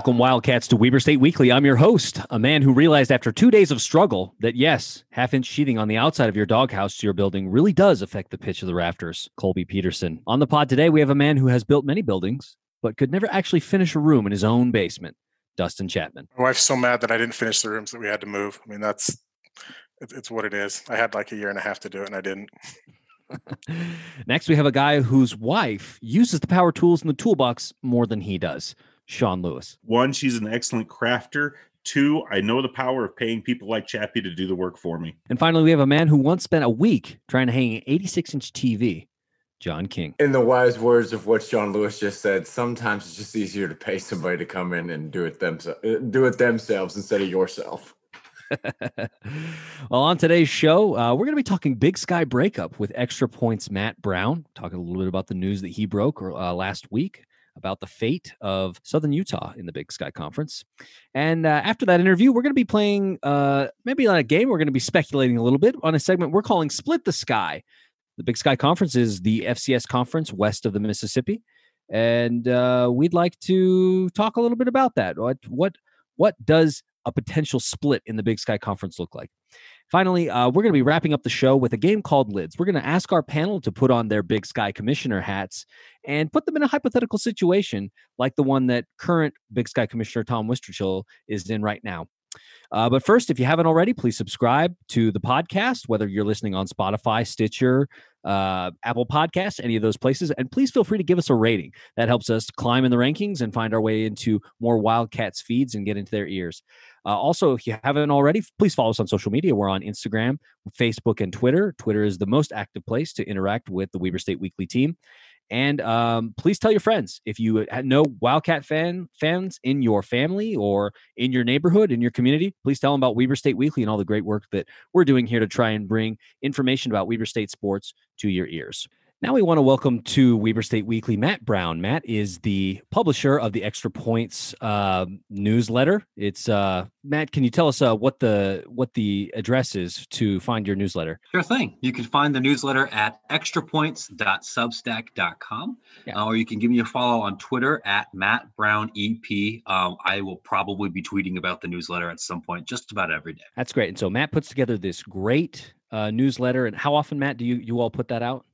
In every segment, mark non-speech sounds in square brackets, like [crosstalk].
Welcome, Wildcats, to Weber State Weekly. I'm your host, a man who realized after two days of struggle that yes, half inch sheathing on the outside of your doghouse to your building really does affect the pitch of the rafters. Colby Peterson. On the pod today, we have a man who has built many buildings, but could never actually finish a room in his own basement. Dustin Chapman. My wife's so mad that I didn't finish the rooms that we had to move. I mean, that's it's what it is. I had like a year and a half to do it, and I didn't. [laughs] Next, we have a guy whose wife uses the power tools in the toolbox more than he does. Sean Lewis. One, she's an excellent crafter. Two, I know the power of paying people like Chappie to do the work for me. And finally, we have a man who once spent a week trying to hang an 86 inch TV. John King. In the wise words of what Sean Lewis just said, sometimes it's just easier to pay somebody to come in and do it themselves, do it themselves instead of yourself. [laughs] well, on today's show, uh, we're going to be talking Big Sky breakup with Extra Points Matt Brown, talking a little bit about the news that he broke uh, last week about the fate of Southern Utah in the Big Sky Conference. And uh, after that interview, we're going to be playing uh, maybe on a game. We're going to be speculating a little bit on a segment we're calling Split the Sky. The Big Sky Conference is the FCS conference west of the Mississippi. And uh, we'd like to talk a little bit about that. What, what, what does a potential split in the Big Sky Conference look like? Finally, uh, we're going to be wrapping up the show with a game called Lids. We're going to ask our panel to put on their Big Sky Commissioner hats and put them in a hypothetical situation like the one that current Big Sky Commissioner Tom Wistrcill is in right now. Uh, but first, if you haven't already, please subscribe to the podcast, whether you're listening on Spotify, Stitcher, uh, Apple Podcasts, any of those places. And please feel free to give us a rating. That helps us climb in the rankings and find our way into more Wildcats feeds and get into their ears. Uh, also, if you haven't already, please follow us on social media. We're on Instagram, Facebook, and Twitter. Twitter is the most active place to interact with the Weber State Weekly team. And um, please tell your friends if you know Wildcat fan fans in your family or in your neighborhood, in your community. Please tell them about Weber State Weekly and all the great work that we're doing here to try and bring information about Weber State sports to your ears. Now we want to welcome to Weber State Weekly Matt Brown. Matt is the publisher of the Extra Points uh, newsletter. It's uh, Matt. Can you tell us uh, what the what the address is to find your newsletter? Sure thing. You can find the newsletter at extrapoints.substack.com, yeah. Uh, or you can give me a follow on Twitter at Matt Brown EP. Um, I will probably be tweeting about the newsletter at some point, just about every day. That's great. And so Matt puts together this great uh, newsletter. And how often, Matt, do you you all put that out?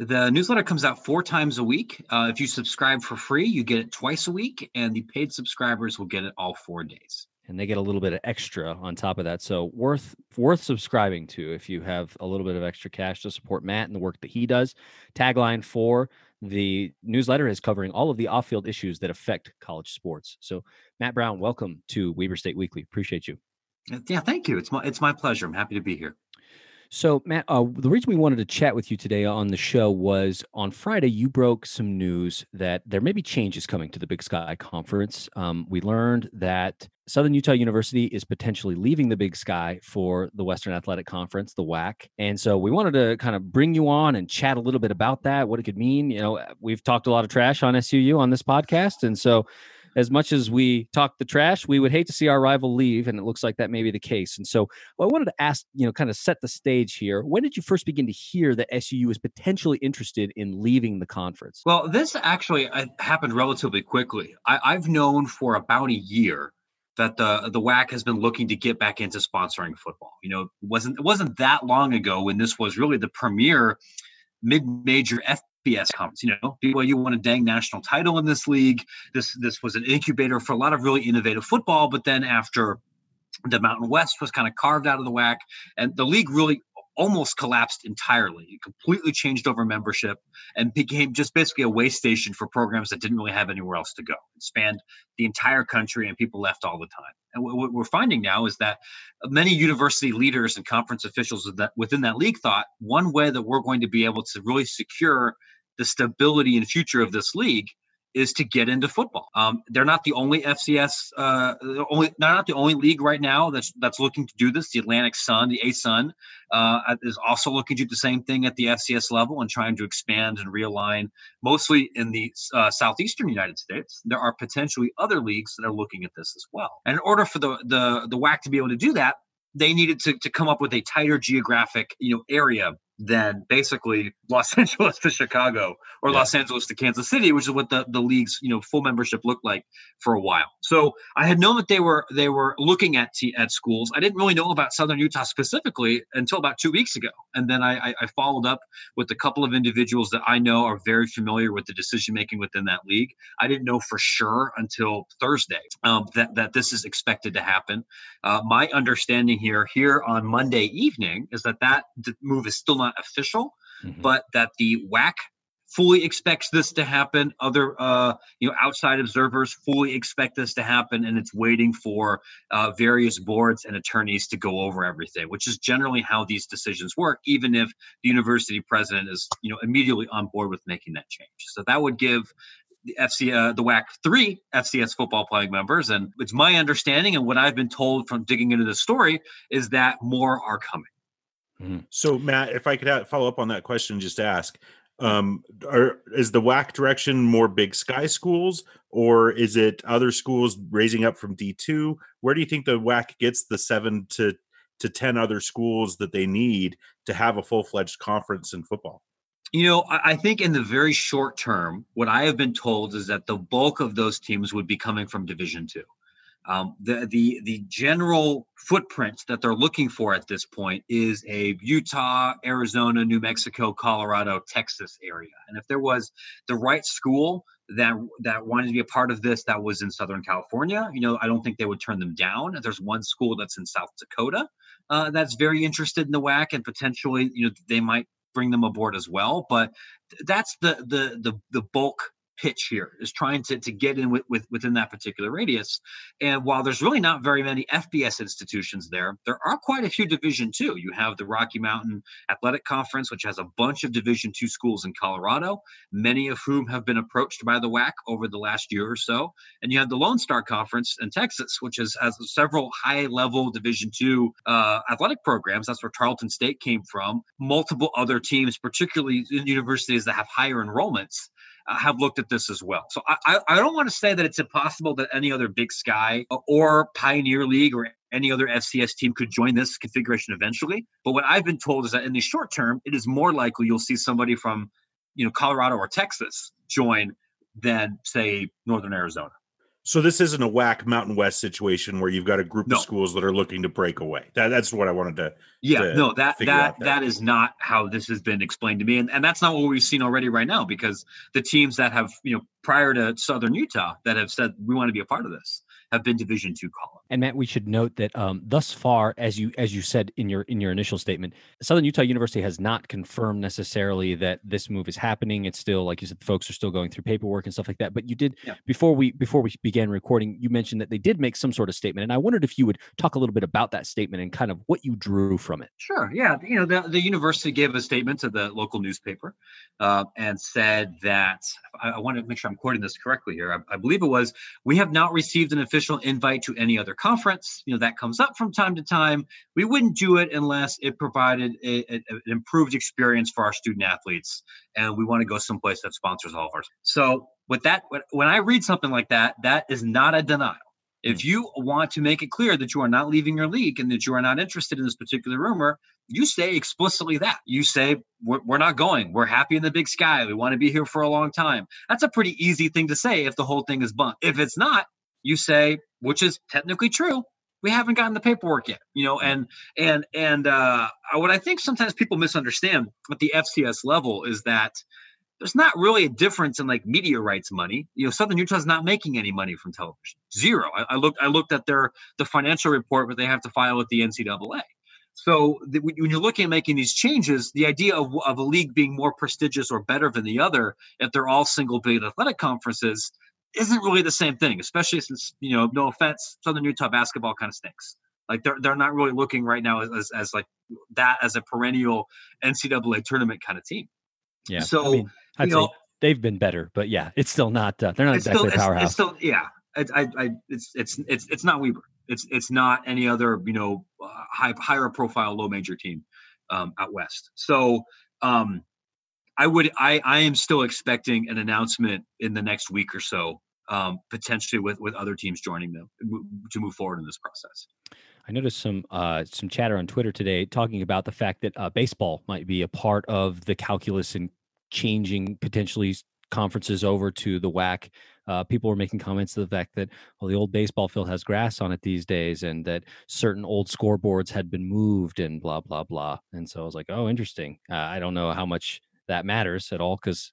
The newsletter comes out four times a week. Uh, if you subscribe for free, you get it twice a week, and the paid subscribers will get it all four days. And they get a little bit of extra on top of that. So worth worth subscribing to if you have a little bit of extra cash to support Matt and the work that he does. Tagline for the newsletter is covering all of the off-field issues that affect college sports. So Matt Brown, welcome to Weber State Weekly. Appreciate you. Yeah, thank you. It's my it's my pleasure. I'm happy to be here. So, Matt, uh, the reason we wanted to chat with you today on the show was on Friday, you broke some news that there may be changes coming to the Big Sky Conference. Um, we learned that Southern Utah University is potentially leaving the Big Sky for the Western Athletic Conference, the WAC. And so we wanted to kind of bring you on and chat a little bit about that, what it could mean. You know, we've talked a lot of trash on SUU on this podcast. And so, as much as we talk the trash, we would hate to see our rival leave, and it looks like that may be the case. And so, well, I wanted to ask, you know, kind of set the stage here. When did you first begin to hear that SUU was potentially interested in leaving the conference? Well, this actually uh, happened relatively quickly. I, I've known for about a year that the the WAC has been looking to get back into sponsoring football. You know, it wasn't it wasn't that long ago when this was really the premier mid-major FBS conference. You know, BYU won a dang national title in this league. This this was an incubator for a lot of really innovative football. But then after the Mountain West was kind of carved out of the WAC, and the league really almost collapsed entirely. It completely changed over membership and became just basically a way station for programs that didn't really have anywhere else to go. It spanned the entire country and people left all the time. And what we're finding now is that many university leaders and conference officials within that league thought one way that we're going to be able to really secure the stability and future of this league is to get into football. Um, they're not the only FCS, uh, only not the only league right now that's that's looking to do this. The Atlantic Sun, the ASUN, uh, is also looking to do the same thing at the FCS level and trying to expand and realign, mostly in the uh, southeastern United States. There are potentially other leagues that are looking at this as well. And in order for the the the WAC to be able to do that, they needed to, to come up with a tighter geographic you know area than basically Los [laughs] Angeles to Chicago or Yeah. Los Angeles to Kansas City, which is what the, the league's you know full membership looked like for a while. So I had known that they were they were looking at t- at schools. I didn't really know about Southern Utah specifically until about two weeks ago, and then I, I, I followed up with a couple of individuals that I know are very familiar with the decision making within that league. I didn't know for sure until Thursday um, that that this is expected to happen. Uh, my understanding here here on Monday evening is that that move is still not official, Mhm. but that the WAC fully expects this to happen. Other uh, you know outside observers fully expect this to happen, and it's waiting for uh, various boards and attorneys to go over everything, which is generally how these decisions work. Even if the university president is you know immediately on board with making that change, so that would give the FC, uh, the WAC three FCS football playing members, and it's my understanding and what I've been told from digging into the story is that more are coming. So, Matt, if I could ha- follow up on that question, just ask: um, are, Is the WAC direction more Big Sky schools, or is it other schools raising up from D two? Where do you think the WAC gets the seven to to ten other schools that they need to have a full fledged conference in football? You know, I, I think in the very short term, what I have been told is that the bulk of those teams would be coming from Division Two. Um, the the the general footprint that they're looking for at this point is a Utah, Arizona, New Mexico, Colorado, Texas area. And if there was the right school that that wanted to be a part of this that was in Southern California, you know, I don't think they would turn them down. There's one school that's in South Dakota uh, that's very interested in the WAC, and potentially, you know, they might bring them aboard as well. But that's the the the the bulk pitch here is trying to to get in with, with within that particular radius. And while there's really not very many FBS institutions there, there are quite a few Division two. You have the Rocky Mountain Athletic Conference, which has a bunch of Division two schools in Colorado, many of whom have been approached by the WAC over the last year or so. And you have the Lone Star Conference in Texas, which is, has several high level Division two uh, athletic programs. That's where Tarleton State came from. Multiple other teams, particularly in universities that have higher enrollments, have looked at this as well. So I, I, don't want to say that it's impossible that any other Big Sky uh, or Pioneer League or any other FCS team could join this configuration eventually. But what I've been told is that in the short term, it is more likely you'll see somebody from, you know, Colorado or Texas join than say Northern Arizona. So this isn't a WAC Mountain West situation where you've got a group No. of schools that are looking to break away. That, that's what I wanted to. Yeah, to no, that that that. that is not how this has been explained to me, and and that's not what we've seen already right now. Because the teams that have you know prior to Southern Utah that have said we want to be a part of this have been Division two column. And Matt, we should note that um, thus far, as you as you said in your in your initial statement, Southern Utah University has not confirmed necessarily that this move is happening. It's still, like you said, folks are still going through paperwork and stuff like that. But you did Yeah. before we before we began recording, you mentioned that they did make some sort of statement, and I wondered if you would talk a little bit about that statement and kind of what you drew from it. Sure. Yeah. You know, the, the university gave a statement to the local newspaper uh, and said that I, I want to make sure I'm quoting this correctly here. I, I believe it was we have not received an official invite to any other conference. You know, that comes up from time to time. We wouldn't do it unless it provided a, a- an improved experience for our student athletes. And we want to go someplace that sponsors all of ours. So, with that, when- when I read something like that, that is not a denial. If hmm. you want to make it clear that you are not leaving your league and that you are not interested in this particular rumor, you say explicitly that. You say, we're, we're not going. We're happy in the big sky. We want to be here for a long time. That's a pretty easy thing to say if the whole thing is bunk. If it's not, you say, which is technically true, we haven't gotten the paperwork yet. You know, and and and uh, what I think sometimes people misunderstand at the FCS level is that there's not really a difference in like media rights money. You know, Southern Utah's not making any money from television. Zero. I, I looked. I looked at their the financial report, but they have to file with the NCAA. So the, when when you're looking at making these changes, the idea of, of a league being more prestigious or better than the other, if they're all single big athletic conferences, isn't really the same thing. Especially since you know, no offense, Southern Utah basketball kind of stinks. Like they're they're not really looking right now as, as, as like that as a perennial NCAA tournament kind of team. Yeah. So, I mean, you know, they've been better, but yeah, it's still not. Uh, they're not exactly still, powerhouse. It's, it's still, yeah. It's, I, I, it's, it's, it's, it's not Weber. It's, it's not any other, you know, uh, high, higher profile, low major team um, out west. So, um, I would, I, I am still expecting an announcement in the next week or so, um, potentially with, with other teams joining them to move forward in this process. I noticed some uh, some chatter on Twitter today talking about the fact that uh, baseball might be a part of the calculus in changing potentially conferences over to the WAC. Uh, people were making comments to the fact that well, the old baseball field has grass on it these days, and that certain old scoreboards had been moved, and blah blah blah. And so I was like, oh, interesting. Uh, I don't know how much that matters at all because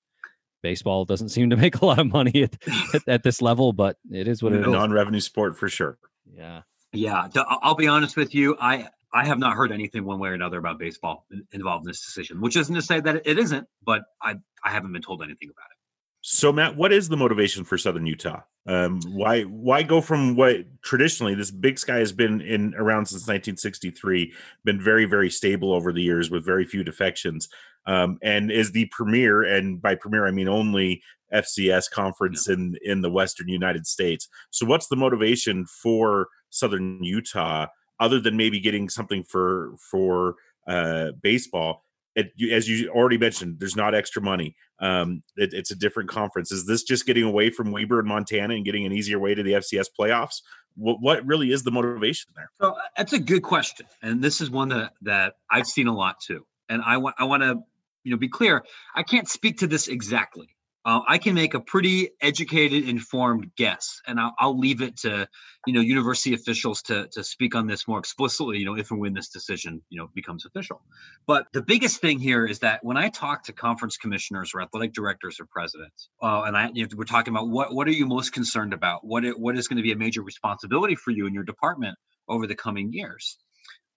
baseball doesn't seem to make a lot of money at, at, at this level, but it is what it is. Non-revenue sport for sure. Yeah. Yeah, I'll be honest with you. I I have not heard anything one way or another about baseball involved in this decision, which isn't to say that it isn't, but I I haven't been told anything about it. So Matt, what is the motivation for Southern Utah? Um, why why go from what traditionally this Big Sky has been in around since 1963, been very very stable over the years with very few defections, um, and is the premier and by premier I mean only FCS conference yeah. in in the Western United States. So what's the motivation for Southern Utah other than maybe getting something for for uh, baseball? it, as you already mentioned, there's not extra money. Um, it, it's a different conference. Is this just getting away from Weber and Montana and getting an easier way to the FCS playoffs? What, what really is the motivation there? So uh, that's a good question, and this is one that that I've seen a lot too. And I want I want to you know be clear. I can't speak to this exactly uh, I can make a pretty educated, informed guess, and I'll, I'll, leave it to you know university officials to to speak on this more explicitly. You know, if and when this decision you know becomes official. But the biggest thing here is that when I talk to conference commissioners or athletic directors or presidents, uh, and I you know, we're talking about what what are you most concerned about? What it, what is going to be a major responsibility for you in your department over the coming years?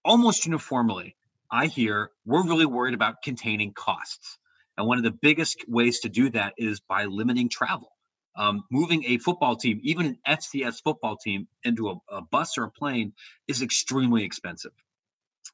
Almost uniformly, I hear we're really worried about containing costs. And one of the biggest ways to do that is by limiting travel. Um, moving a football team, even an FCS football team, into a, a bus or a plane is extremely expensive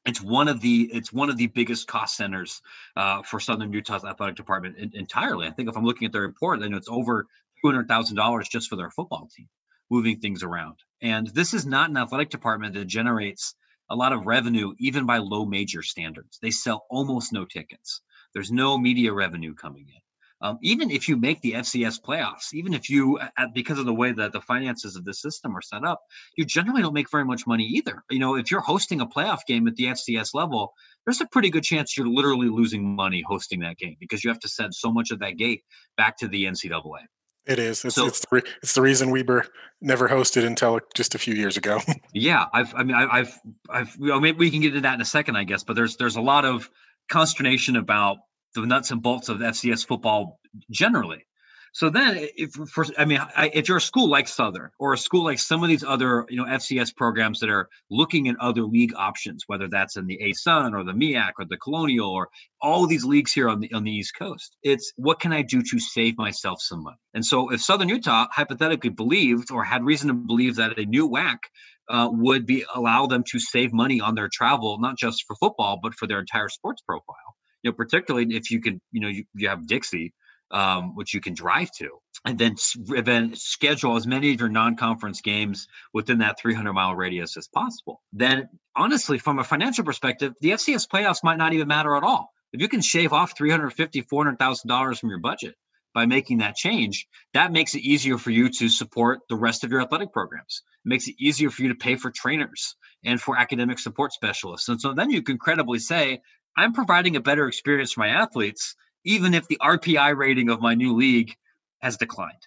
it's one of the it's one of the biggest cost centers uh, for Southern Utah's athletic department in, entirely. I think if I'm looking at their report, then it's over two hundred thousand dollars just for their football team, moving things around. And this is not an athletic department that generates a lot of revenue even by low major standards. They sell almost no tickets. There's no media revenue coming in. Um, even if you make the FCS playoffs, even if you, at, because of the way that the finances of the system are set up, you generally don't make very much money either. You know, if you're hosting a playoff game at the FCS level, there's a pretty good chance you're literally losing money hosting that game because you have to send so much of that gate back to the NCAA. It is. It's, so, it's, the, it's the reason Weber never hosted until just a few years ago. [laughs] yeah, I've. I mean, I've. I've. Maybe we can get into that in a second, I guess. But there's there's a lot of consternation about the nuts and bolts of FCS football generally. So then, if for I mean, I, if you're a school like Southern or a school like some of these other you know FCS programs that are looking at other league options, whether that's in the ASUN or the MEAC or the Colonial or all these leagues here on the on the East Coast, it's what can I do to save myself some money? And so, if Southern Utah hypothetically believed or had reason to believe that a new WAC uh, would be allow them to save money on their travel, not just for football, but for their entire sports profile you know, particularly if you can, you know, you, you have Dixie, um, which you can drive to, and then then schedule as many of your non-conference games within that 300 mile radius as possible. Then, honestly, from a financial perspective, the FCS playoffs might not even matter at all. If you can shave off 350, 400 thousand dollars from your budget by making that change, that makes it easier for you to support the rest of your athletic programs. It makes it easier for you to pay for trainers and for academic support specialists. And so then you can credibly say, I'm providing a better experience for my athletes, even if the RPI rating of my new league has declined.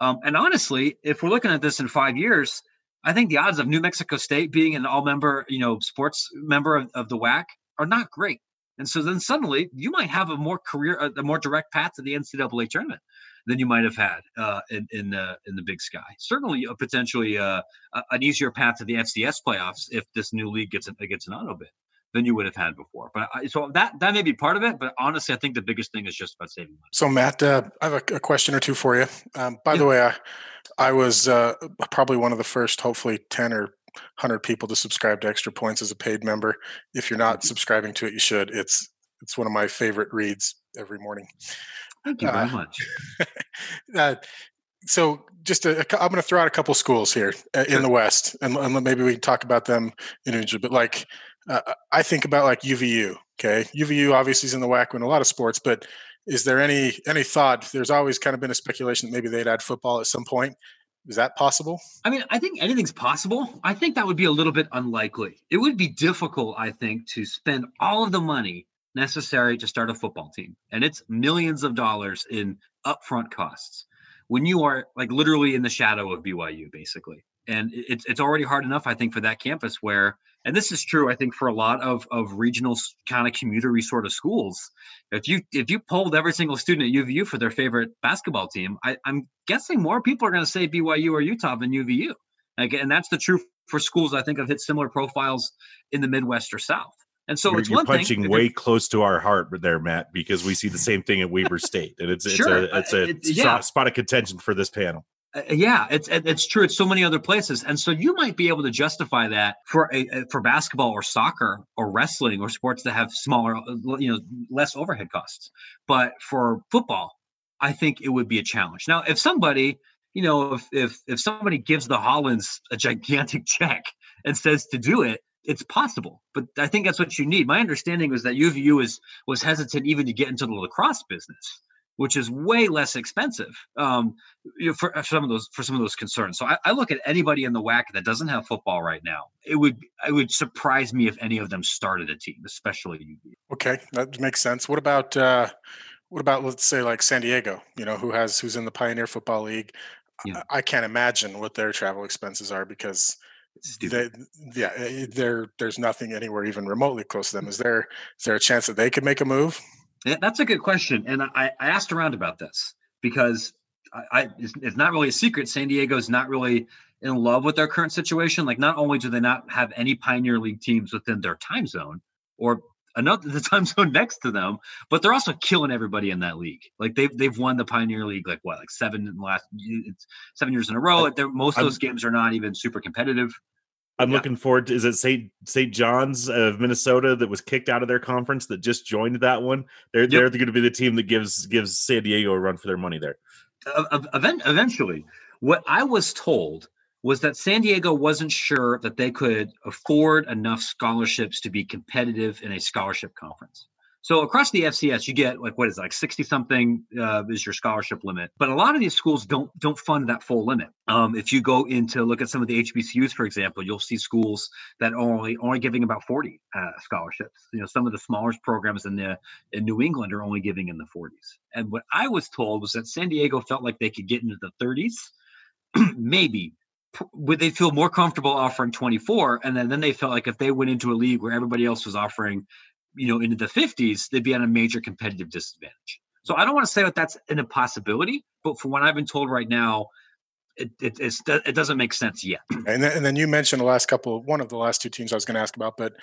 Um, and honestly, if we're looking at this in five years, I think the odds of New Mexico State being an all-member, you know, sports member of, of the WAC are not great. And so then suddenly you might have a more career, a more direct path to the NCAA tournament than you might have had uh, in in the in the Big Sky. Certainly, potentially uh, an easier path to the FCS playoffs if this new league gets a, gets an auto bid than you would have had before. But I, so that that may be part of it. But honestly, I think the biggest thing is just about saving money. So Matt, uh, I have a, a, question or two for you. Um, by yeah. the way, I I was uh, probably one of the first, hopefully ten or hundred people to subscribe to Extra Points as a paid member. If you're not subscribing to it, you should. It's it's one of my favorite reads every morning. Thank you very uh, much. [laughs] uh, so just a, I'm going to throw out a couple schools here uh, in the West, and, and, maybe we can talk about them individually. But like uh, I think about like UVU. Okay, UVU obviously is in the WAC in a lot of sports, but is there any any thought? There's always kind of been a speculation that maybe they'd add football at some point. Is that possible? I mean, I think anything's possible. I think that would be a little bit unlikely. It would be difficult, I think, to spend all of the money necessary to start a football team. And it's millions of dollars in upfront costs when you are like literally in the shadow of BYU, basically. And it's it's already hard enough, I think, for that campus where, and this is true, I think, for a lot of of regional kind of commutery sort of schools. If you if you polled every single student at UVU for their favorite basketball team, I, I'm guessing more people are going to say BYU or Utah than UVU. Like, and that's the truth for schools I think have hit similar profiles in the Midwest or South. And so you're, it's you're one punching way close to our heart there, Matt, because we see the same thing at Weber State, and it's Sure, it's a it's a it- yeah. spot of contention for this panel. Uh, yeah, it's it's true. It's so many other places, and so you might be able to justify that for a for basketball or soccer or wrestling or sports that have smaller, uh, you know, less overhead costs. But for football, I think it would be a challenge. Now, if somebody, you know, if if if somebody gives the Hollands a gigantic [laughs] check and says to do it, it's possible. But I think that's what you need. My understanding was that UVU is was hesitant even to get into the lacrosse business which is way less expensive um, you know, for, for some of those for some of those concerns. So I, I look at anybody in the WAC that doesn't have football right now. It would it would surprise me if any of them started a team, especially UV. Okay, that makes sense. What about uh, what about let's say like San Diego? You know, who has who's in the Pioneer Football League? Yeah. I, I can't imagine what their travel expenses are because Stupid. they, yeah, eh, there there's nothing anywhere even remotely close to them. Is there is there a chance that they could make a move? Yeah, that's a good question, and I, I asked around about this because I, I it's, it's not really a secret. San Diego's not really in love with their current situation. Like, not only do they not have any Pioneer League teams within their time zone or another [laughs] the time zone next to them, but they're also killing everybody in that league. Like they've they've won the Pioneer League like what like seven in the last it's seven years in a row. Most of those games are not even super competitive. I'm Yeah. looking forward to is it St. St. John's of Minnesota that was kicked out of their conference that just joined that one? They're they're going to be the team that gives gives San Diego a run for their money there. event, eventually, what I was told was that San Diego wasn't sure that they could afford enough scholarships to be competitive in a scholarship conference. So across the FCS, you get like what is it, like sixty something uh, is your scholarship limit, but a lot of these schools don't don't fund that full limit. Um, if you go into look at some of the HBCUs, for example, you'll see schools that are only only giving about forty uh, scholarships. You know, some of the smaller programs in the in New England are only giving in the 40s. And what I was told was that San Diego felt like they could get into the 30s, [clears throat] maybe. Would they feel more comfortable offering 24? And then, then they felt like if they went into a league where everybody else was offering, you know, into the 50s, they'd be at a major competitive disadvantage. So I don't want to say that that's an impossibility, but from what I've been told right now, it, it, it doesn't make sense yet. [clears throat] And then, and then you mentioned the last couple, one of the last two teams I was going to ask about, but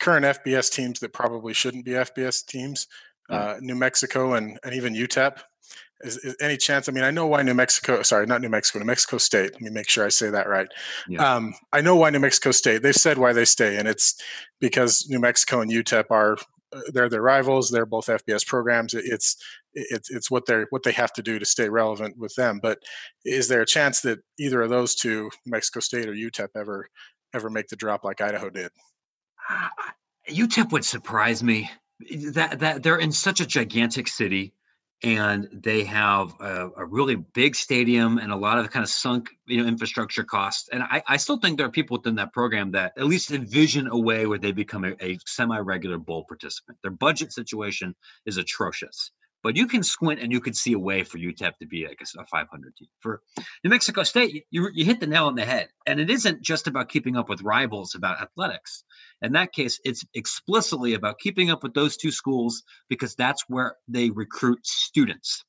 current FBS teams that probably shouldn't be FBS teams, Yeah. uh, New Mexico and and even UTEP. Is, is any chance? I mean, I know why New Mexico. Sorry, not New Mexico. New Mexico State. Let me make sure I say that right. Yeah. Um, I know why New Mexico State. They've said why they stay, and it's because New Mexico and UTEP are uh, they're their rivals. They're both FBS programs. It's it's it's what they're what they have to do to stay relevant with them. But is there a chance that either of those two, New Mexico State or UTEP, ever ever make the drop like Idaho did? Ah, UTEP would surprise me. That that they're in such a gigantic city, and they have a, a really big stadium and a lot of kind of sunk you know infrastructure costs. And I, I still think there are people within that program that at least envision a way where they become a, a semi-regular bowl participant. Their budget situation is atrocious. But you can squint and you can see a way for UTEP to be like a, a 500 team. For New Mexico State, you, you hit the nail on the head. And it isn't just about keeping up with rivals about athletics. In that case, it's explicitly about keeping up with those two schools because that's where they recruit students.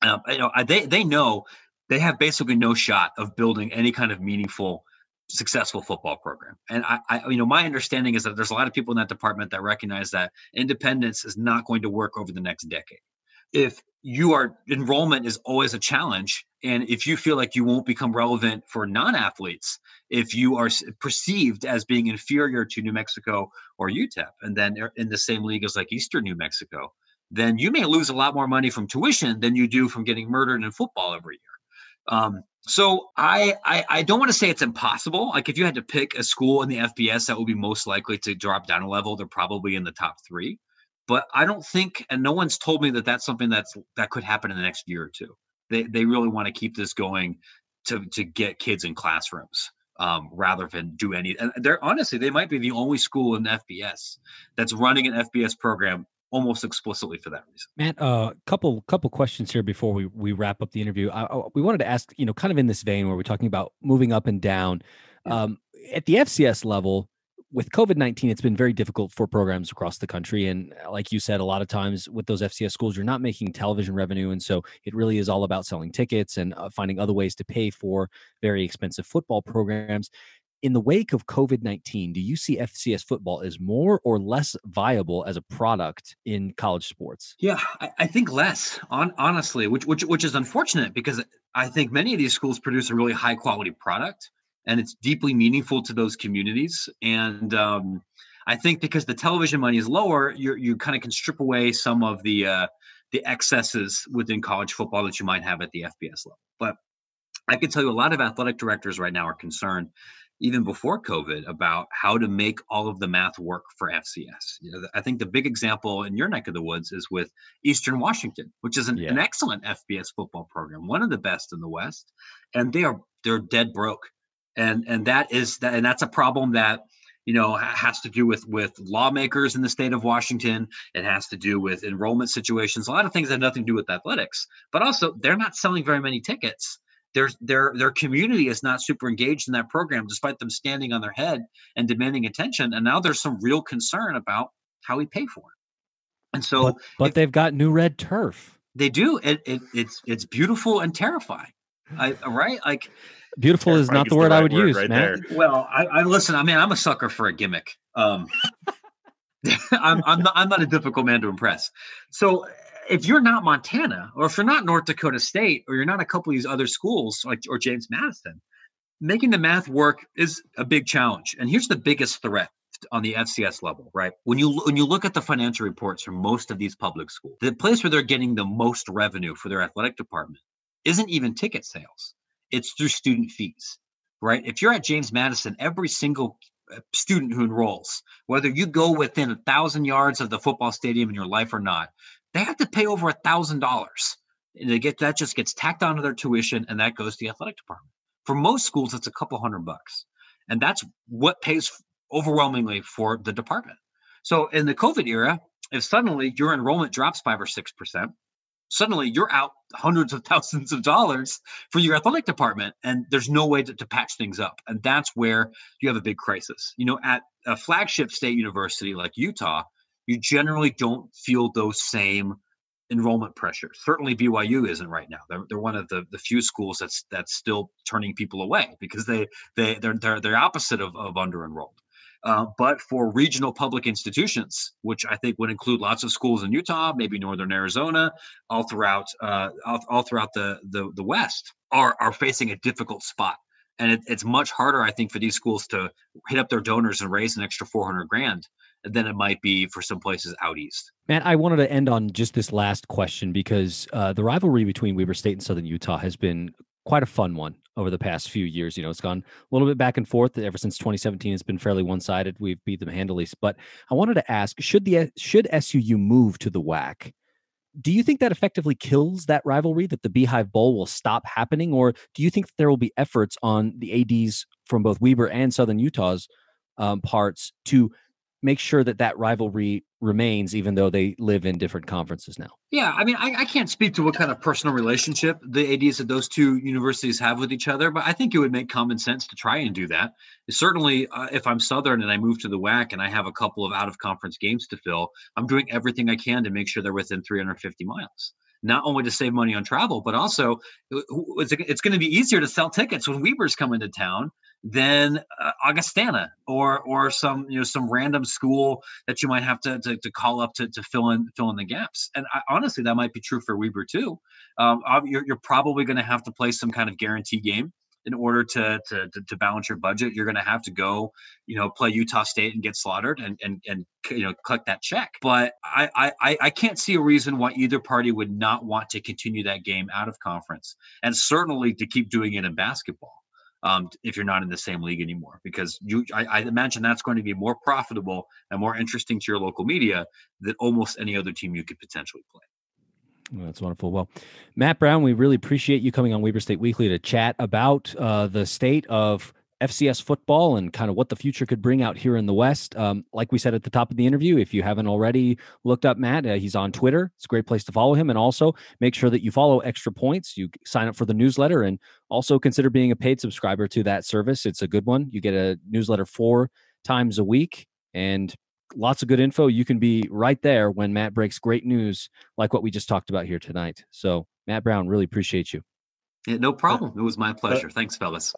Um, you know, they they know they have basically no shot of building any kind of meaningful, successful football program. And I, I, you know, my understanding is that there's a lot of people in that department that recognize that independence is not going to work over the next decade. If you are enrollment is always a challenge, and if you feel like you won't become relevant for non-athletes, if you are perceived as being inferior to New Mexico or UTEP, and then in the same league as like Eastern New Mexico, then you may lose a lot more money from tuition than you do from getting murdered in football every year. Um, so I, I I don't want to say it's impossible. Like if you had to pick a school in the FBS that would be most likely to drop down a level, they're probably in the top three. But I don't think, and no one's told me that that's something that's that could happen in the next year or two. They they really want to keep this going to to get kids in classrooms um, rather than do any. And they're honestly, they might be the only school in FBS that's running an FBS program almost explicitly for that reason. Matt, a uh, couple couple questions here before we we wrap up the interview. I, I, we wanted to ask, you know, kind of in this vein where we're talking about moving up and down. Yeah. Um, at the FCS level, with COVID 19, it's been very difficult for programs across the country. And uh, like you said, a lot of times with those FCS schools, you're not making television revenue. And so it really is all about selling tickets and uh, finding other ways to pay for very expensive football programs. In the wake of COVID 19, do you see FCS football as more or less viable as a product in college sports? Yeah, I, I think less, on, honestly, which, which, which is unfortunate because I think many of these schools produce a really high quality product and it's deeply meaningful to those communities. And um, I think because the television money is lower, you you kind of can strip away some of the uh, the excesses within college football that you might have at the FBS level. But I can tell you a lot of athletic directors right now are concerned, even before COVID, about how to make all of the math work for FCS. You know, I think the big example in your neck of the woods is with Eastern Washington, which is an, yeah. an excellent FBS football program, one of the best in the West, and they are they're dead broke and and that is that and that's a problem that you know has to do with with lawmakers in the state of washington it has to do with enrollment situations a lot of things that have nothing to do with athletics but also they're not selling very many tickets their their their community is not super engaged in that program despite them standing on their head and demanding attention and now there's some real concern about how we pay for it and so but, but if, they've got new red turf they do it, it it's it's beautiful and terrifying I, right like Beautiful is not the word the right I would use, right man. There. Well, I, I, listen. I mean, I'm a sucker for a gimmick. Um, [laughs] I'm I'm not, I'm not a difficult man to impress. So if you're not Montana, or if you're not North Dakota State, or you're not a couple of these other schools like or James Madison, making the math work is a big challenge. And here's the biggest threat on the FCS level, right? When you when you look at the financial reports from most of these public schools, the place where they're getting the most revenue for their athletic department isn't even ticket sales it's through student fees, right? If you're at James Madison, every single uh, student who enrolls, whether you go within a thousand yards of the football stadium in your life or not, they have to pay over a thousand dollars. And they get that just gets tacked onto their tuition, and that goes to the athletic department. For most schools, it's a couple hundred bucks, and that's what pays overwhelmingly for the department. So in the COVID era, if suddenly your enrollment drops five or six percent, suddenly you're out hundreds of [laughs] thousands of dollars for your athletic department and there's no way to, to, patch things up and that's where you have a big crisis you know at a flagship state university like utah you generally don't feel those same enrollment pressures. Certainly byu isn't right now. They're, they're one of the, the few schools that's that's still turning people away because they they they're they're, they're opposite of, of under enrolled uh, but for regional public institutions, which I think would include lots of schools in Utah, maybe northern Arizona, all throughout uh, all, all, throughout the, the the West, are are facing a difficult spot. And it, it's much harder, I think, for these schools to hit up their donors and raise an extra 400 grand than it might be for some places out east. Man, I wanted to end on just this last question because uh, the rivalry between Weber State and Southern Utah has been quite a fun one over the past few years. You know, it's gone a little bit back and forth. Ever since 2017, it's been fairly one-sided. We've beat them handily. But I wanted to ask: Should the should SUU move to the WAC? Do you think that effectively kills that rivalry? That the Beehive Bowl will stop happening, or do you think there will be efforts on the ads from both Weber and Southern Utah's um, parts to make sure that that rivalry remains even though they live in different conferences now. Yeah i mean I, I, can't speak to what kind of personal relationship the ads of those two universities have with each other but i think it would make common sense to try and do that. Certainly uh, if i'm southern and i move to the wac and i have a couple of out of conference games to fill i'm doing everything i can to make sure they're within 350 miles. Not only to save money on travel, but also uh, it's, it's going to be easier to sell tickets when Weber's come into town than uh, Augustana or or some you know some random school that you might have to to, to call up to, to fill in fill in the gaps. And I, honestly, that might be true for Weber too. Um, you're, you're probably going to have to play some kind of guarantee game in order to, to to, balance your budget. You're going to have to go, you know, play Utah State and get slaughtered and and and you know collect that check. But I I I can't see a reason why either party would not want to continue that game out of conference, and certainly to keep doing it in basketball um, if you're not in the same league anymore. Because you, I, I, imagine that's going to be more profitable and more interesting to your local media than almost any other team you could potentially play. well, that's wonderful. Well, Matt Brown, we really appreciate you coming on Weber State Weekly to chat about uh, the state of FCS football and kind of what the future could bring out here in the West. Um, like we said at the top of the interview, if you haven't already looked up Matt, uh, he's on Twitter. It's a great place to follow him. And also make sure that you follow Extra Points. You sign up for the newsletter and also consider being a paid subscriber to that service. It's a good one. You get a newsletter four times a week and lots of good info. You can be right there when Matt breaks great news like what we just talked about here tonight. So, Matt Brown, really appreciate you. Yeah, no problem. It was my pleasure. Thanks, fellas.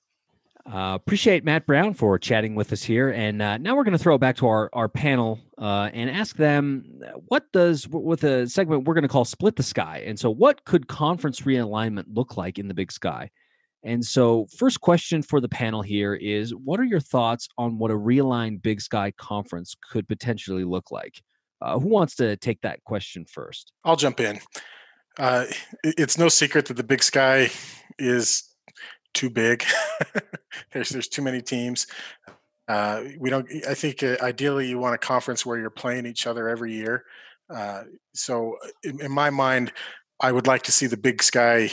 Uh, appreciate Matt Brown for chatting with us here. And uh, now we're going to throw it back to our, our panel uh, and ask them what does, with a segment we're going to call Split the Sky. And so, what could conference realignment look like in the big sky? And so, first question for the panel here is What are your thoughts on what a realigned Big Sky conference could potentially look like? Uh, who wants to take that question first? I'll jump in. Uh, it's no secret that the Big Sky is too big. [laughs] there's there's too many teams. Uh, we don't. I think uh, ideally you want a conference where you're playing each other every year. Uh, so in, in, my mind, I would like to see the Big Sky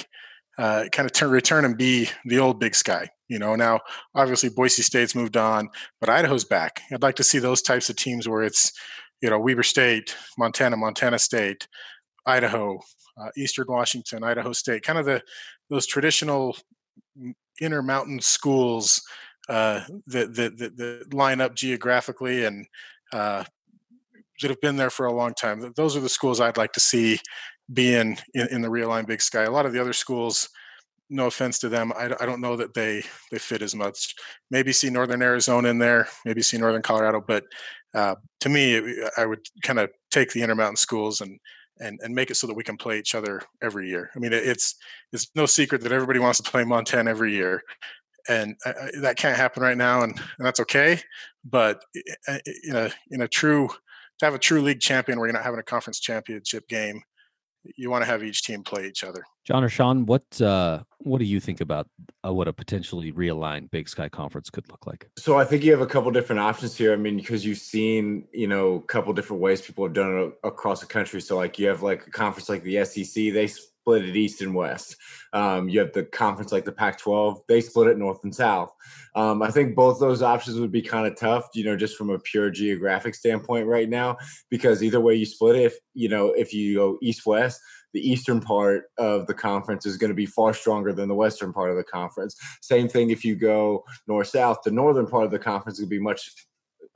uh, kind of turn return and be the old Big Sky. You know, now obviously Boise State's moved on, but Idaho's back. I'd like to see those types of teams where it's you know Weber State, Montana, Montana State, Idaho, uh, Eastern Washington, Idaho State, kind of the those traditional Intermountain schools uh, that, that, that, that, line up geographically and uh, that have been there for a long time. Those are the schools I'd like to see being in, in the realigned Big Sky. A lot of the other schools, no offense to them, I, I don't know that they they fit as much. Maybe see Northern Arizona in there, maybe see Northern Colorado, but uh, to me, I would kind of take the Intermountain schools and and and make it so that we can play each other every year. I mean, it's it's no secret that everybody wants to play Montana every year, and that can't happen right now, and, and that's okay. But eh, eh, eh, in a in a true to have a true league champion where you're not having a conference championship game, you want to have each team play each other. John or Sean, what uh, what do you think about uh, what a potentially realigned Big Sky conference could look like? So I think you have a couple different options here. I mean, because you've seen you know a couple different ways people have done it across the country. So like you have like a conference like the SEC, they split it east and west. Um, you have the conference like the Pac-12, they split it north and south. Um, I think both those options would be kind of tough, you know, just from a pure geographic standpoint right now, because either way you split it, if you know, if you go east west, the eastern part of the conference is going to be far stronger than the western part of the conference. Same thing if you go north south, the northern part of the conference would be much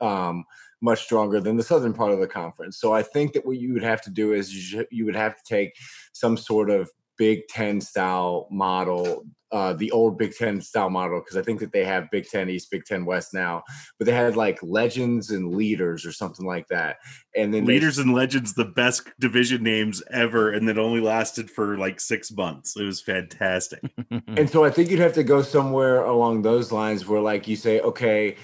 um, much stronger than the southern part of the conference. So I think that what you would have to do is you, you would have to take some sort of Big Ten style model, uh, the old Big Ten style model, because I think that they have Big Ten East, Big Ten West now, but they had like legends and leaders or something like that. And then leaders they, and legends, the best division names ever, and that only lasted for like six months. It was fantastic. [laughs] and so I think you'd have to go somewhere along those lines where, like, you say, okay,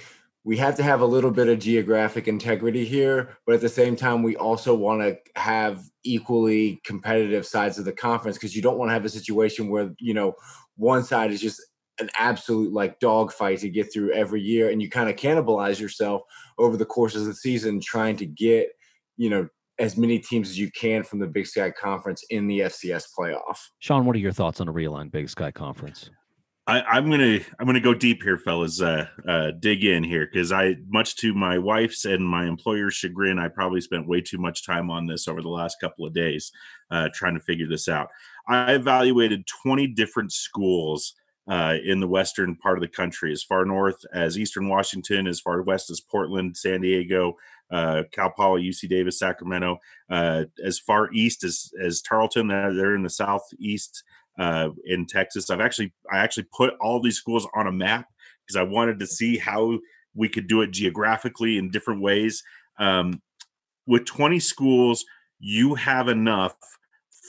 we have to have a little bit of geographic integrity here, but at the same time, we also want to have equally competitive sides of the conference because you don't want to have a situation where you know one side is just an absolute like dogfight to get through every year, and you kind of cannibalize yourself over the course of the season trying to get you know as many teams as you can from the Big Sky Conference in the FCS playoff. Sean, what are your thoughts on a realigned Big Sky Conference? I, am gonna I'm gonna go deep here, fellas. Uh, uh, dig in here because I, much to my wife's and my employer's chagrin, I probably spent way too much time on this over the last couple of days, uh, trying to figure this out. I evaluated 20 different schools uh, in the western part of the country, as far north as Eastern Washington, as far west as Portland, San Diego, uh, Cal Poly, UC Davis, Sacramento, uh, as far east as as Tarleton. they're in the southeast uh, in Texas. I've actually I actually put all these schools on a map because I wanted to see how we could do it geographically in different ways. Um, with 20 schools, you have enough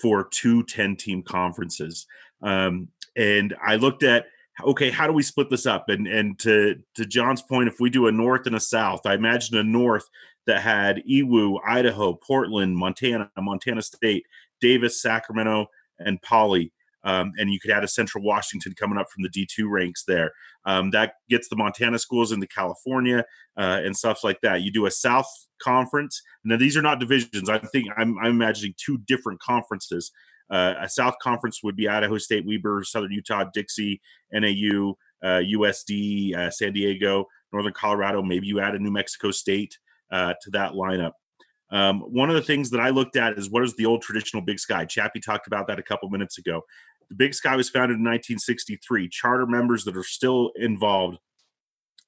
for two 10 team conferences. Um, and I looked at okay, how do we split this up? And and to to John's point, if we do a north and a south, I imagine a north that had EWU, Idaho, Portland, Montana, Montana State, Davis, Sacramento, and Poly. Um, and you could add a Central Washington coming up from the D2 ranks there. Um, that gets the Montana schools into California uh, and stuff like that. You do a South Conference. Now these are not divisions. I think I'm, I'm imagining two different conferences. Uh, a South Conference would be Idaho State, Weber, Southern Utah, Dixie, NAU, uh, USD, uh, San Diego, Northern Colorado. Maybe you add a New Mexico State uh, to that lineup. Um, one of the things that I looked at is what is the old traditional Big Sky? Chappie talked about that a couple minutes ago. The Big Sky was founded in 1963. Charter members that are still involved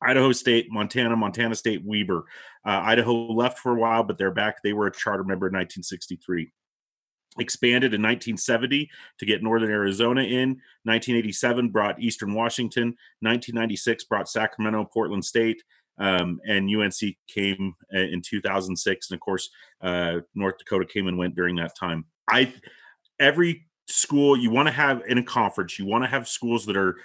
Idaho State, Montana, Montana State, Weber. Uh, Idaho left for a while, but they're back. They were a charter member in 1963 expanded in 1970 to get northern arizona in 1987 brought eastern washington 1996 brought sacramento portland state um, and unc came uh, in 2006 and of course uh, north dakota came and went during that time i every school you want to have in a conference you want to have schools that are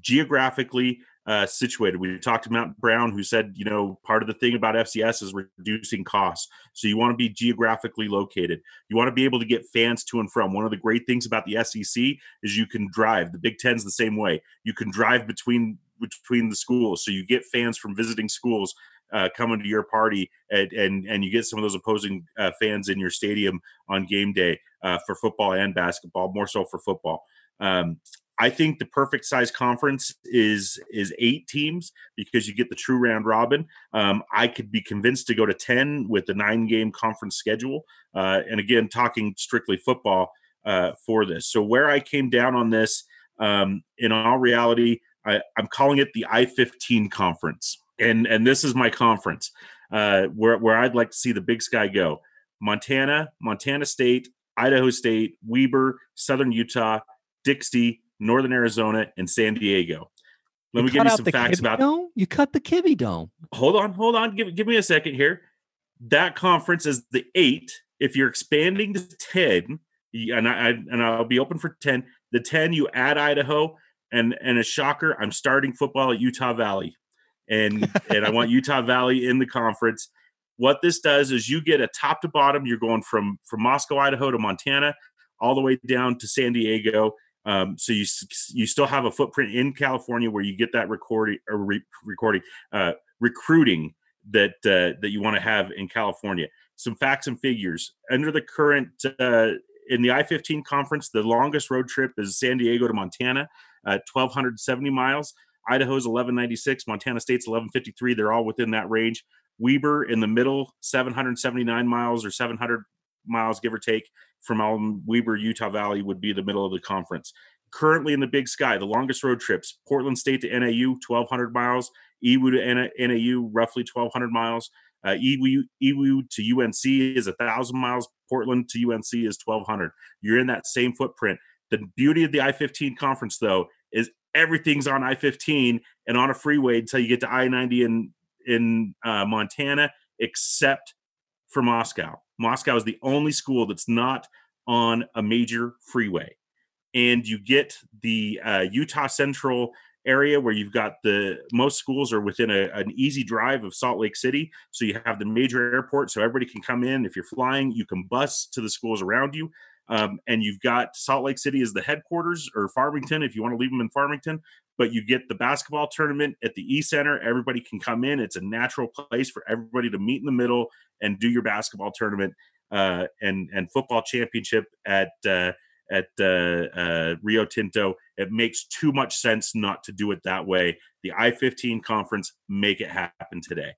geographically uh, situated. We talked to Matt Brown, who said, you know, part of the thing about FCS is reducing costs. So you want to be geographically located. You want to be able to get fans to and from. One of the great things about the SEC is you can drive. The Big Ten's the same way. You can drive between between the schools, so you get fans from visiting schools uh, coming to your party, and and, and you get some of those opposing uh, fans in your stadium on game day uh, for football and basketball, more so for football. Um, I think the perfect size conference is is eight teams because you get the true round robin. Um, I could be convinced to go to ten with the nine game conference schedule. Uh, and again, talking strictly football uh, for this. So where I came down on this, um, in all reality, I, am calling it the I fifteen conference, and and this is my conference uh, where where I'd like to see the Big Sky go: Montana, Montana State, Idaho State, Weber, Southern Utah, Dixie. Northern Arizona, and San Diego. Let you me give you some facts about dome? You cut the Kibbie Dome. Hold on, hold on. Give, give me a second here. That conference is the eight. If you're expanding to 10, and I and I'll be open for 10, the 10 you add Idaho, and and a shocker, I'm starting football at Utah Valley. And [laughs] and I want Utah Valley in the conference. What this does is you get a top to bottom, you're going from from Moscow, Idaho to Montana, all the way down to San Diego um, so you you still have a footprint in California where you get that recording or re- recording uh, recruiting that uh, that you want to have in California. Some facts and figures under the current uh, in the I-15 conference, the longest road trip is San Diego to Montana, uh, 1,270 miles. Idaho's 1196, Montana State's 1153. They're all within that range. Weber in the middle, 779 miles or 700 miles, give or take, from Weber, Utah Valley would be the middle of the conference. Currently in the Big Sky, the longest road trips: Portland State to NAU, 1,200 miles. EWU to NAU, roughly 1,200 miles. Uh, EWU, EWU to UNC is 1,000 miles. Portland to UNC is 1,200. You're in that same footprint. The beauty of the I-15 conference, though, is everything's on I-15 and on a freeway until you get to I-90 in in uh, Montana, except for Moscow. Moscow is the only school that's not on a major freeway. And you get the uh, Utah Central area where you've got the most schools are within a, an easy drive of Salt Lake City. So you have the major airport, so everybody can come in. If you're flying, you can bus to the schools around you. Um, and you've got Salt Lake City as the headquarters, or Farmington if you want to leave them in Farmington. But you get the basketball tournament at the E Center. Everybody can come in. It's a natural place for everybody to meet in the middle and do your basketball tournament uh, and and football championship at uh, at uh, uh, Rio Tinto. It makes too much sense not to do it that way. The I fifteen conference make it happen today.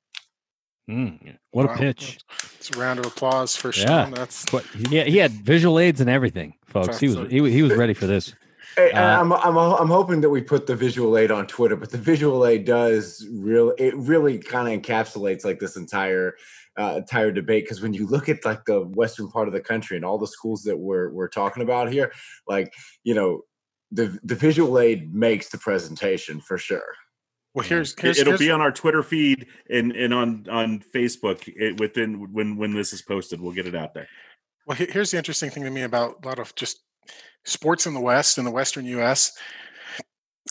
Mm, what wow. a pitch! It's a round of applause for Sean. Yeah. That's yeah. He had visual aids and everything, folks. He was he, he was ready for this. [laughs] Hey, uh, I'm, I'm I'm hoping that we put the visual aid on Twitter, but the visual aid does really it really kind of encapsulates like this entire uh, entire debate because when you look at like the western part of the country and all the schools that we're we're talking about here, like you know, the the visual aid makes the presentation for sure. Well, here's, here's it'll here's, be on our Twitter feed and and on on Facebook it, within when when this is posted. We'll get it out there. Well, here's the interesting thing to me about a lot of just sports in the West in the Western U.S.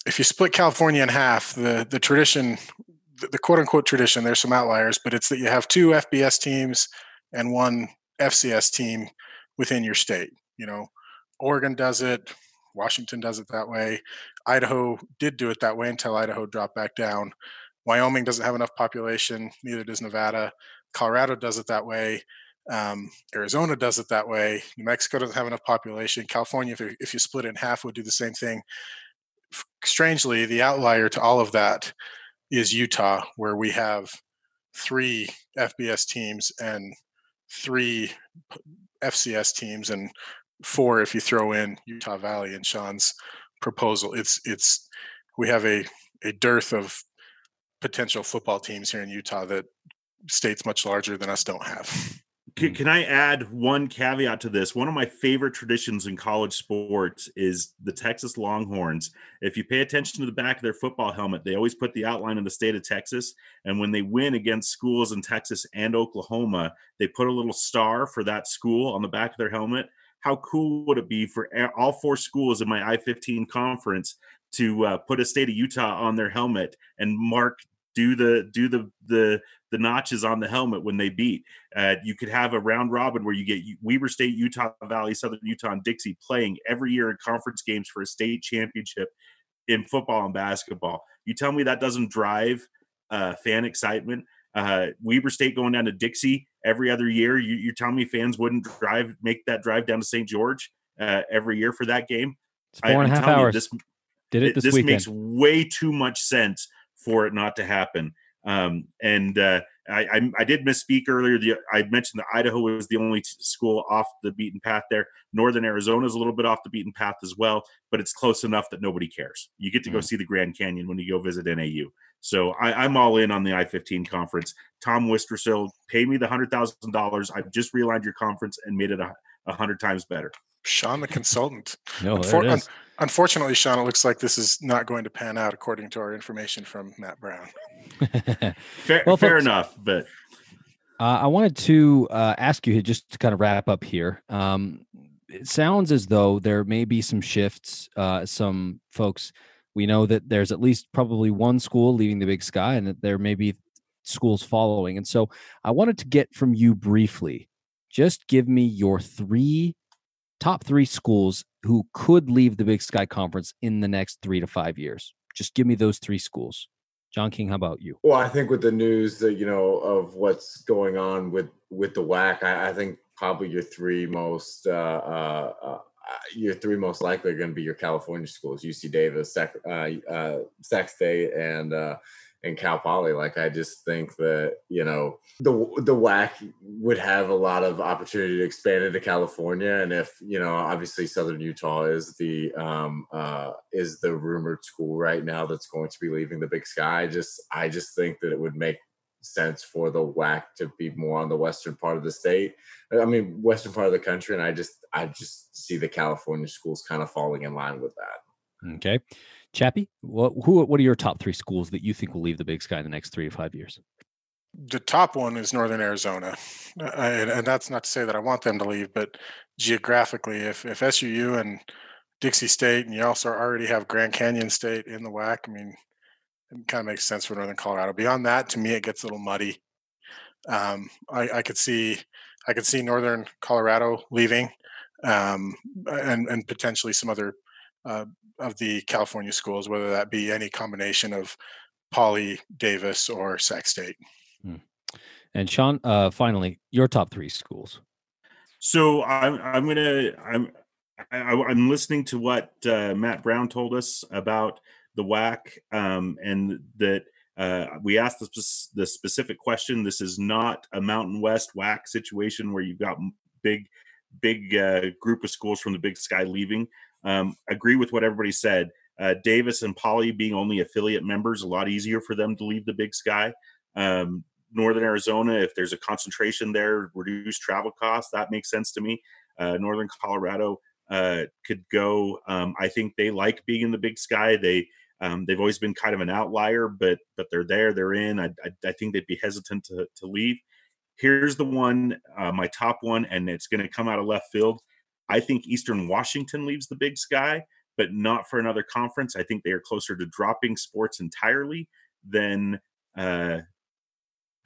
If you split California in half, the the tradition the, the quote unquote tradition, there's some outliers, but it's that you have two FBS teams and one FCS team within your state. You know, Oregon does it, Washington does it that way. Idaho did do it that way until Idaho dropped back down. Wyoming doesn't have enough population, neither does Nevada. Colorado does it that way. Um, Arizona does it that way. New Mexico doesn't have enough population. California, if, if you split it in half, would do the same thing. Strangely, the outlier to all of that is Utah, where we have three FBS teams and three FCS teams, and four if you throw in Utah Valley and Sean's proposal. It's it's we have a a dearth of potential football teams here in Utah that states much larger than us don't have. Can, can, I add one caveat to this? One of my favorite traditions in college sports is the Texas Longhorns. If you pay attention to the back of their football helmet, they always put the outline of the state of Texas. And when they win against schools in Texas and Oklahoma, they put a little star for that school on the back of their helmet. How cool would it be for all four schools in my I 15 conference to uh, put a state of Utah on their helmet and mark do the do the the the notches on the helmet when they beat. Uh, you could have a round robin where you get Weber State, Utah Valley, Southern Utah, and Dixie playing every year in conference games for a state championship in football and basketball. You tell me that doesn't drive uh, fan excitement. Uh, Weber State going down to Dixie every other year. You, you tell me fans wouldn't drive make that drive down to St. George uh, every year for that game. It's four and a half hours. You, this, Did it this, this weekend. makes way too much sense for it not to happen. Um, and uh, I, I, I, did misspeak earlier. The, I mentioned that Idaho was the only school off the beaten path there. Northern Arizona is a little bit off the beaten path as well, but it's close enough that nobody cares. You get to go mm. see the Grand Canyon when you go visit NAU. So I, am all in on the I-15 conference. Tom Wistrcill, pay me the hundred thousand dollars. I've just realigned your conference and made it a, a hundred times better. Sean, the consultant. no, Unfor- un- unfortunately, Sean, it looks like this is not going to pan out according to our information from Matt Brown. [laughs] fair, well, fair folks, enough, but uh, I wanted to uh, ask you just to kind of wrap up here. Um, it sounds as though there may be some shifts. Uh, some folks, we know that there's at least probably one school leaving the Big Sky, and that there may be schools following. And so, I wanted to get from you briefly. Just give me your three top three schools who could leave the Big Sky Conference in the next three to five years. Just give me those three schools. John King, how about you? Well, I think with the news that you know of what's going on with with the WAC, I, I think probably your three most uh, uh, uh, your three most likely are going to be your California schools: UC Davis, Sac, uh, uh, Sac State, and uh, and Cal Poly. Like I just think that you know the the WAC would have a lot of opportunity to expand into California, and if you know, obviously Southern Utah is the um, uh, is the rumored school right now that's going to be leaving the Big Sky. I just I just think that it would make sense for the WAC to be more on the western part of the state. I mean, western part of the country, and I just I just see the California schools kind of falling in line with that. Okay. Chappie, what who what are your top three schools that you think will leave the Big Sky in the next three to five years? The top one is Northern Arizona, uh, and, and, that's not to say that I want them to leave, but geographically, if if SUU and Dixie State, and you also already have Grand Canyon State in the WAC, I mean, it kind of makes sense for Northern Colorado. Beyond that, to me, it gets a little muddy. Um, I, I could see I could see Northern Colorado leaving, um, and and potentially some other uh, of the California schools, whether that be any combination of Poly, Davis, or Sac State. Hmm. And Sean, uh, finally, your top three schools. So I'm I'm gonna I'm I, I'm listening to what uh, Matt Brown told us about the WAC um, and that uh, we asked the, the specific question. This is not a Mountain West WAC situation where you've got big big uh, group of schools from the Big Sky leaving. Um, agree with what everybody said. Uh, Davis and Poly being only affiliate members, a lot easier for them to leave the Big Sky. Um, Northern Arizona, if there's a concentration there, reduce travel costs. That makes sense to me. Uh, Northern Colorado uh, could go. Um, I think they like being in the Big Sky. They um, they've always been kind of an outlier, but but they're there. They're in. I, I, I think they'd be hesitant to to leave. Here's the one, uh, my top one, and it's going to come out of left field. I think Eastern Washington leaves the Big Sky, but not for another conference. I think they are closer to dropping sports entirely than uh,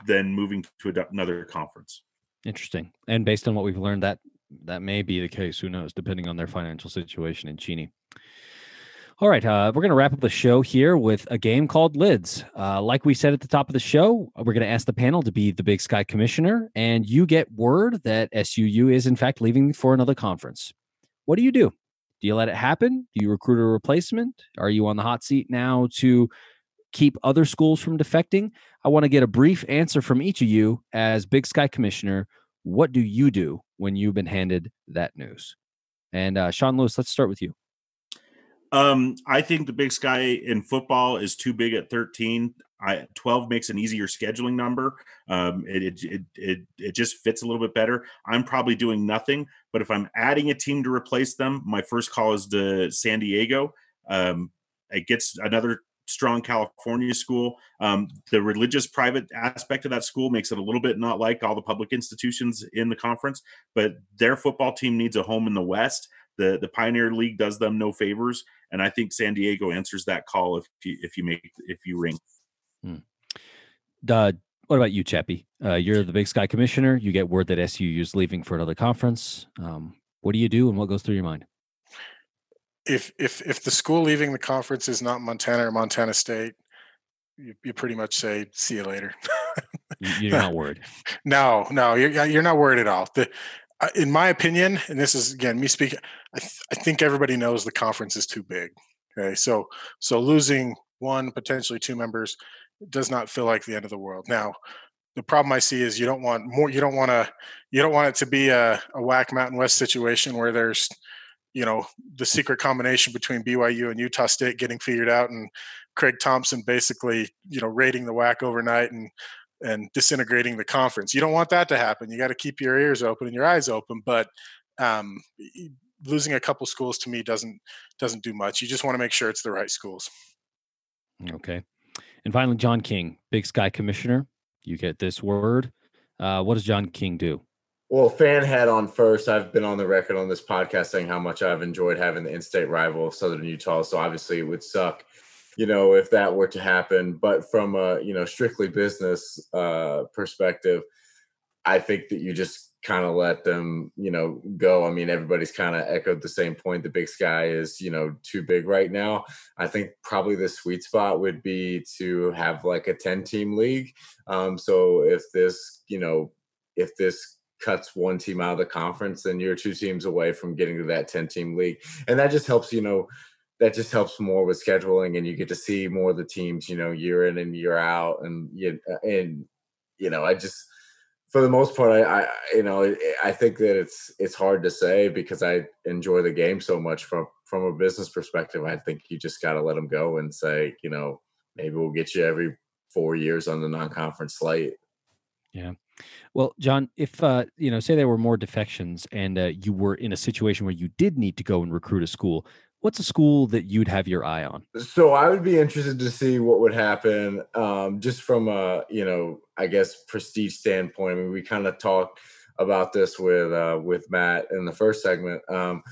than moving to another conference. Interesting. And based on what we've learned, that that may be the case. Who knows? Depending on their financial situation in Cheney. All right, uh, we're going to wrap up the show here with a game called Lids. Uh, like we said at the top of the show, we're going to ask the panel to be the Big Sky commissioner, and you get word that SUU is in fact leaving for another conference. What do you do? Do you let it happen? Do you recruit a replacement? Are you on the hot seat now to keep other schools from defecting? I want to get a brief answer from each of you as Big Sky commissioner. What do you do when you've been handed that news? And uh, Sean Lewis, let's start with you. Um, I think the big sky in football is too big at 13. I 12 makes an easier scheduling number. Um, it, it, it, it, it just fits a little bit better. I'm probably doing nothing, but if I'm adding a team to replace them, my first call is to San Diego. Um, it gets another strong California school. Um, the religious private aspect of that school makes it a little bit not like all the public institutions in the conference, but their football team needs a home in the West. The the Pioneer League does them no favors, and I think San Diego answers that call if you, if you make if you ring. Hmm. Uh, what about you, Chappie? Uh, you're the Big Sky Commissioner. You get word that SUU is leaving for another conference. Um, what do you do, and what goes through your mind? If if if the school leaving the conference is not Montana or Montana State, you, you pretty much say, "See you later." you're not [laughs] worried. no, no, you're you're not worried at all. The in my opinion, and this is again me speaking, I, th- I think everybody knows the conference is too big. Okay, so so losing one potentially two members does not feel like the end of the world. Now, the problem I see is you don't want more. You don't want to. You don't want it to be a, a WAC Mountain West situation where there's, you know, the secret combination between BYU and Utah State getting figured out, and Craig Thompson basically, you know, raiding the WAC overnight and and disintegrating the conference. You don't want that to happen. You got to keep your ears open and your eyes open. But um, losing a couple schools to me doesn't doesn't do much. You just want to make sure it's the right schools. Okay. And finally, John King, Big Sky Commissioner. You get this word. Uh, what does John King do? Well, fan head on first. I've been on the record on this podcast saying how much I've enjoyed having the in-state rival of Southern Utah. So obviously, it would suck you know, if that were to happen. But from a, you know, strictly business uh, perspective, I think that you just kind of let them, you know, go. I mean, everybody's kind of echoed the same point. The big sky is, you know, too big right now. I think probably the sweet spot would be to have like a 10 team league. Um, so if this, you know, if this cuts one team out of the conference, then you're two teams away from getting to that 10 team league. And that just helps, you know, that just helps more with scheduling and you get to see more of the teams you know year in and year out and you uh, and you know i just for the most part I, I you know i think that it's it's hard to say because i enjoy the game so much from from a business perspective i think you just got to let them go and say you know maybe we'll get you every four years on the non-conference slate. Yeah. Well, John, if uh, you know, say there were more defections, and uh, you were in a situation where you did need to go and recruit a school, what's a school that you'd have your eye on? So I would be interested to see what would happen, um, just from a you know, I guess prestige standpoint. I mean, we kind of talked about this with uh, with Matt in the first segment. Um,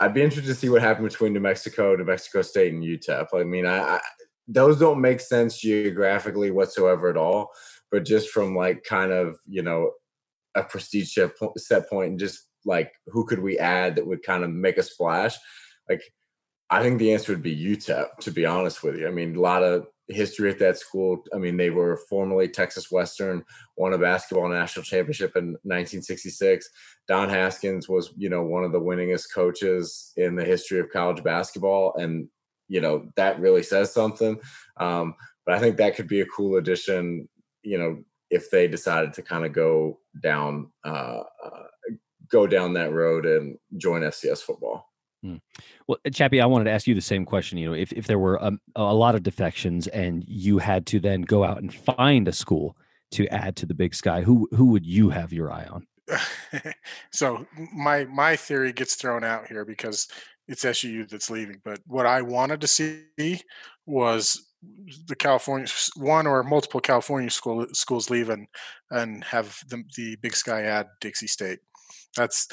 I'd be interested to see what happened between New Mexico, New Mexico State, and UTEP. I mean, I, I those don't make sense geographically whatsoever at all, but just from like kind of you know a prestige set point and just like who could we add that would kind of make a splash like I think the answer would be UTEP, to be honest with you. I mean, a lot of history at that school. I mean, they were formerly Texas Western, won a basketball national championship in 1966. Don Haskins was, you know, one of the winningest coaches in the history of college basketball. And, you know, that really says something. Um, but I think that could be a cool addition, you know, if they decided to kind of go down, uh, uh, go down that road and join FCS football. Hmm. Well, uh, Chappie, I wanted to ask you the same question. You know, if, if there were a, a lot of defections and you had to then go out and find a school to add to the Big Sky, who who would you have your eye on? [laughs] so my my theory gets thrown out here because it's SUU that's leaving. But what I wanted to see was the California one or multiple California school schools leave and and have the, the Big Sky add Dixie State. That's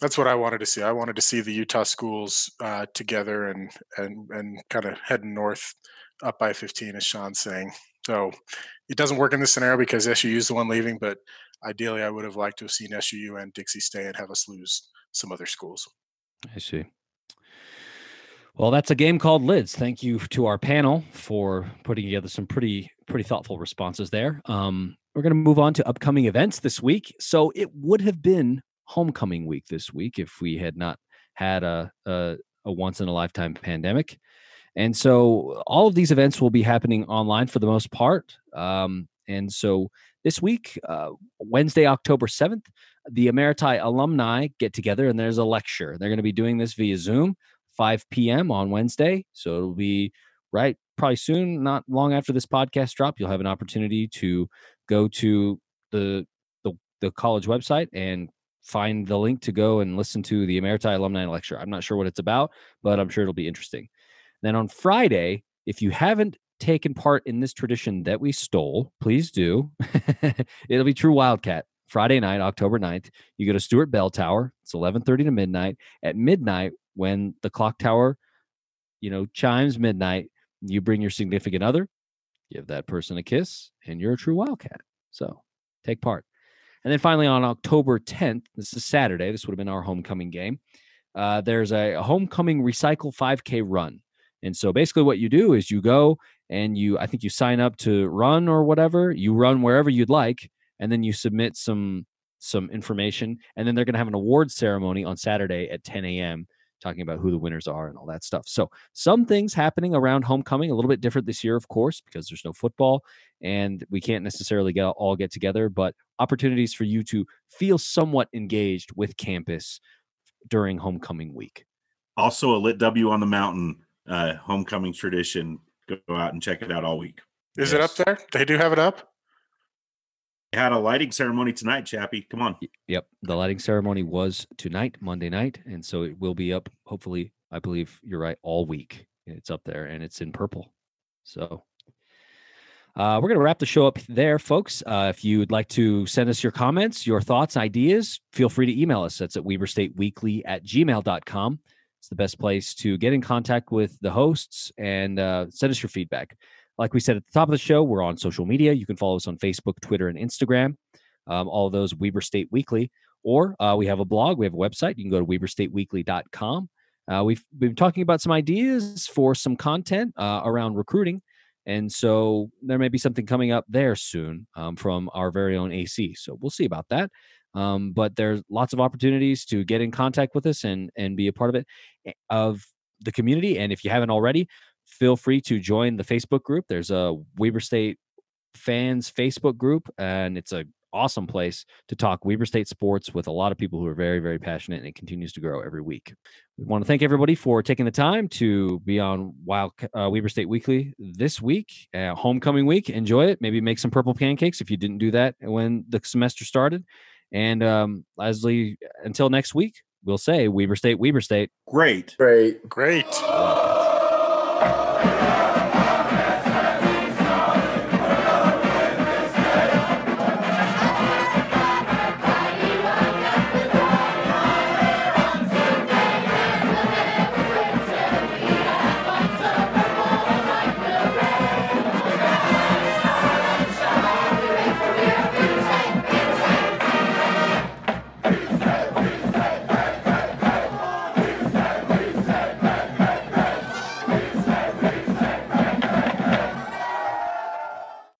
that's what I wanted to see. I wanted to see the Utah schools uh, together and and and kind of heading north up by 15, as Sean's saying. So it doesn't work in this scenario because SUU is the one leaving, but ideally, I would have liked to have seen SUU and Dixie stay and have us lose some other schools. I see. Well, that's a game called Lids. Thank you to our panel for putting together some pretty pretty thoughtful responses there. Um, we're going to move on to upcoming events this week. So it would have been homecoming week this week if we had not had a, a, a once in a lifetime pandemic. And so all of these events will be happening online for the most part. Um, and so this week, uh, Wednesday, October 7th, the Emeriti alumni get together and there's a lecture. They're going to be doing this via Zoom, 5 p.m. on Wednesday. So it'll be right probably soon, not long after this podcast drop. You'll have an opportunity to go to the the, the college website and find the link to go and listen to the Emeriti alumni lecture. I'm not sure what it's about, but I'm sure it'll be interesting. Then on Friday, if you haven't taken part in this tradition that we stole, please do. [laughs] It'll be True Wildcat. Friday night, October 9th, you go to Stewart Bell Tower. It's 11:30 to midnight. At midnight, when the clock tower, you know, chimes midnight, you bring your significant other, give that person a kiss, and you're a true Wildcat. So take part. And then finally, on October 10th, this is Saturday. This would have been our homecoming game. Uh, there's a homecoming recycle 5K run. And so basically, what you do is you go and you, I think you sign up to run or whatever. You run wherever you'd like, and then you submit some some information, and then they're going to have an award ceremony on Saturday at 10 a.m. Talking about who the winners are and all that stuff. So, some things happening around homecoming, a little bit different this year, of course, because there's no football and we can't necessarily get all get together, but opportunities for you to feel somewhat engaged with campus during homecoming week. Also, a lit W on the mountain uh, homecoming tradition. Go out and check it out all week. Is yes. it up there? They do have it up. Had a lighting ceremony tonight, Chappie. Come on. Yep, the lighting ceremony was tonight, Monday night, and so it will be up. Hopefully, I believe you're right. All week, it's up there, and it's in purple. So uh, we're going to wrap the show up there, folks. Uh, if you'd like to send us your comments, your thoughts, ideas, feel free to email us. That's at weberstateweekly at gmail.com. It's the best place to get in contact with the hosts and uh, send us your feedback. Like we said at the top of the show, we're on social media. You can follow us on Facebook, Twitter, and Instagram. Um, all those Weber State Weekly. Or uh, we have a blog, we have a website. You can go to weberstateweekly.com. Uh, we've been talking about some ideas for some content uh, around recruiting. And so there may be something coming up there soon um, from our very own AC. So we'll see about that. Um, but there's lots of opportunities to get in contact with us and and be a part of it eh, of the community. And if you haven't already, feel free to join the Facebook group. There's a Weber State fans Facebook group, and it's a awesome place to talk Weber State sports with a lot of people who are very, very passionate, and it continues to grow every week. We want to thank everybody for taking the time to be on Wild uh, Weber State Weekly this week, uh, homecoming week. Enjoy it. Maybe make some purple pancakes if you didn't do that when the semester started. And um, Leslie, until next week, we'll say Weber State, Weber State. Great. Great. Great. Oh!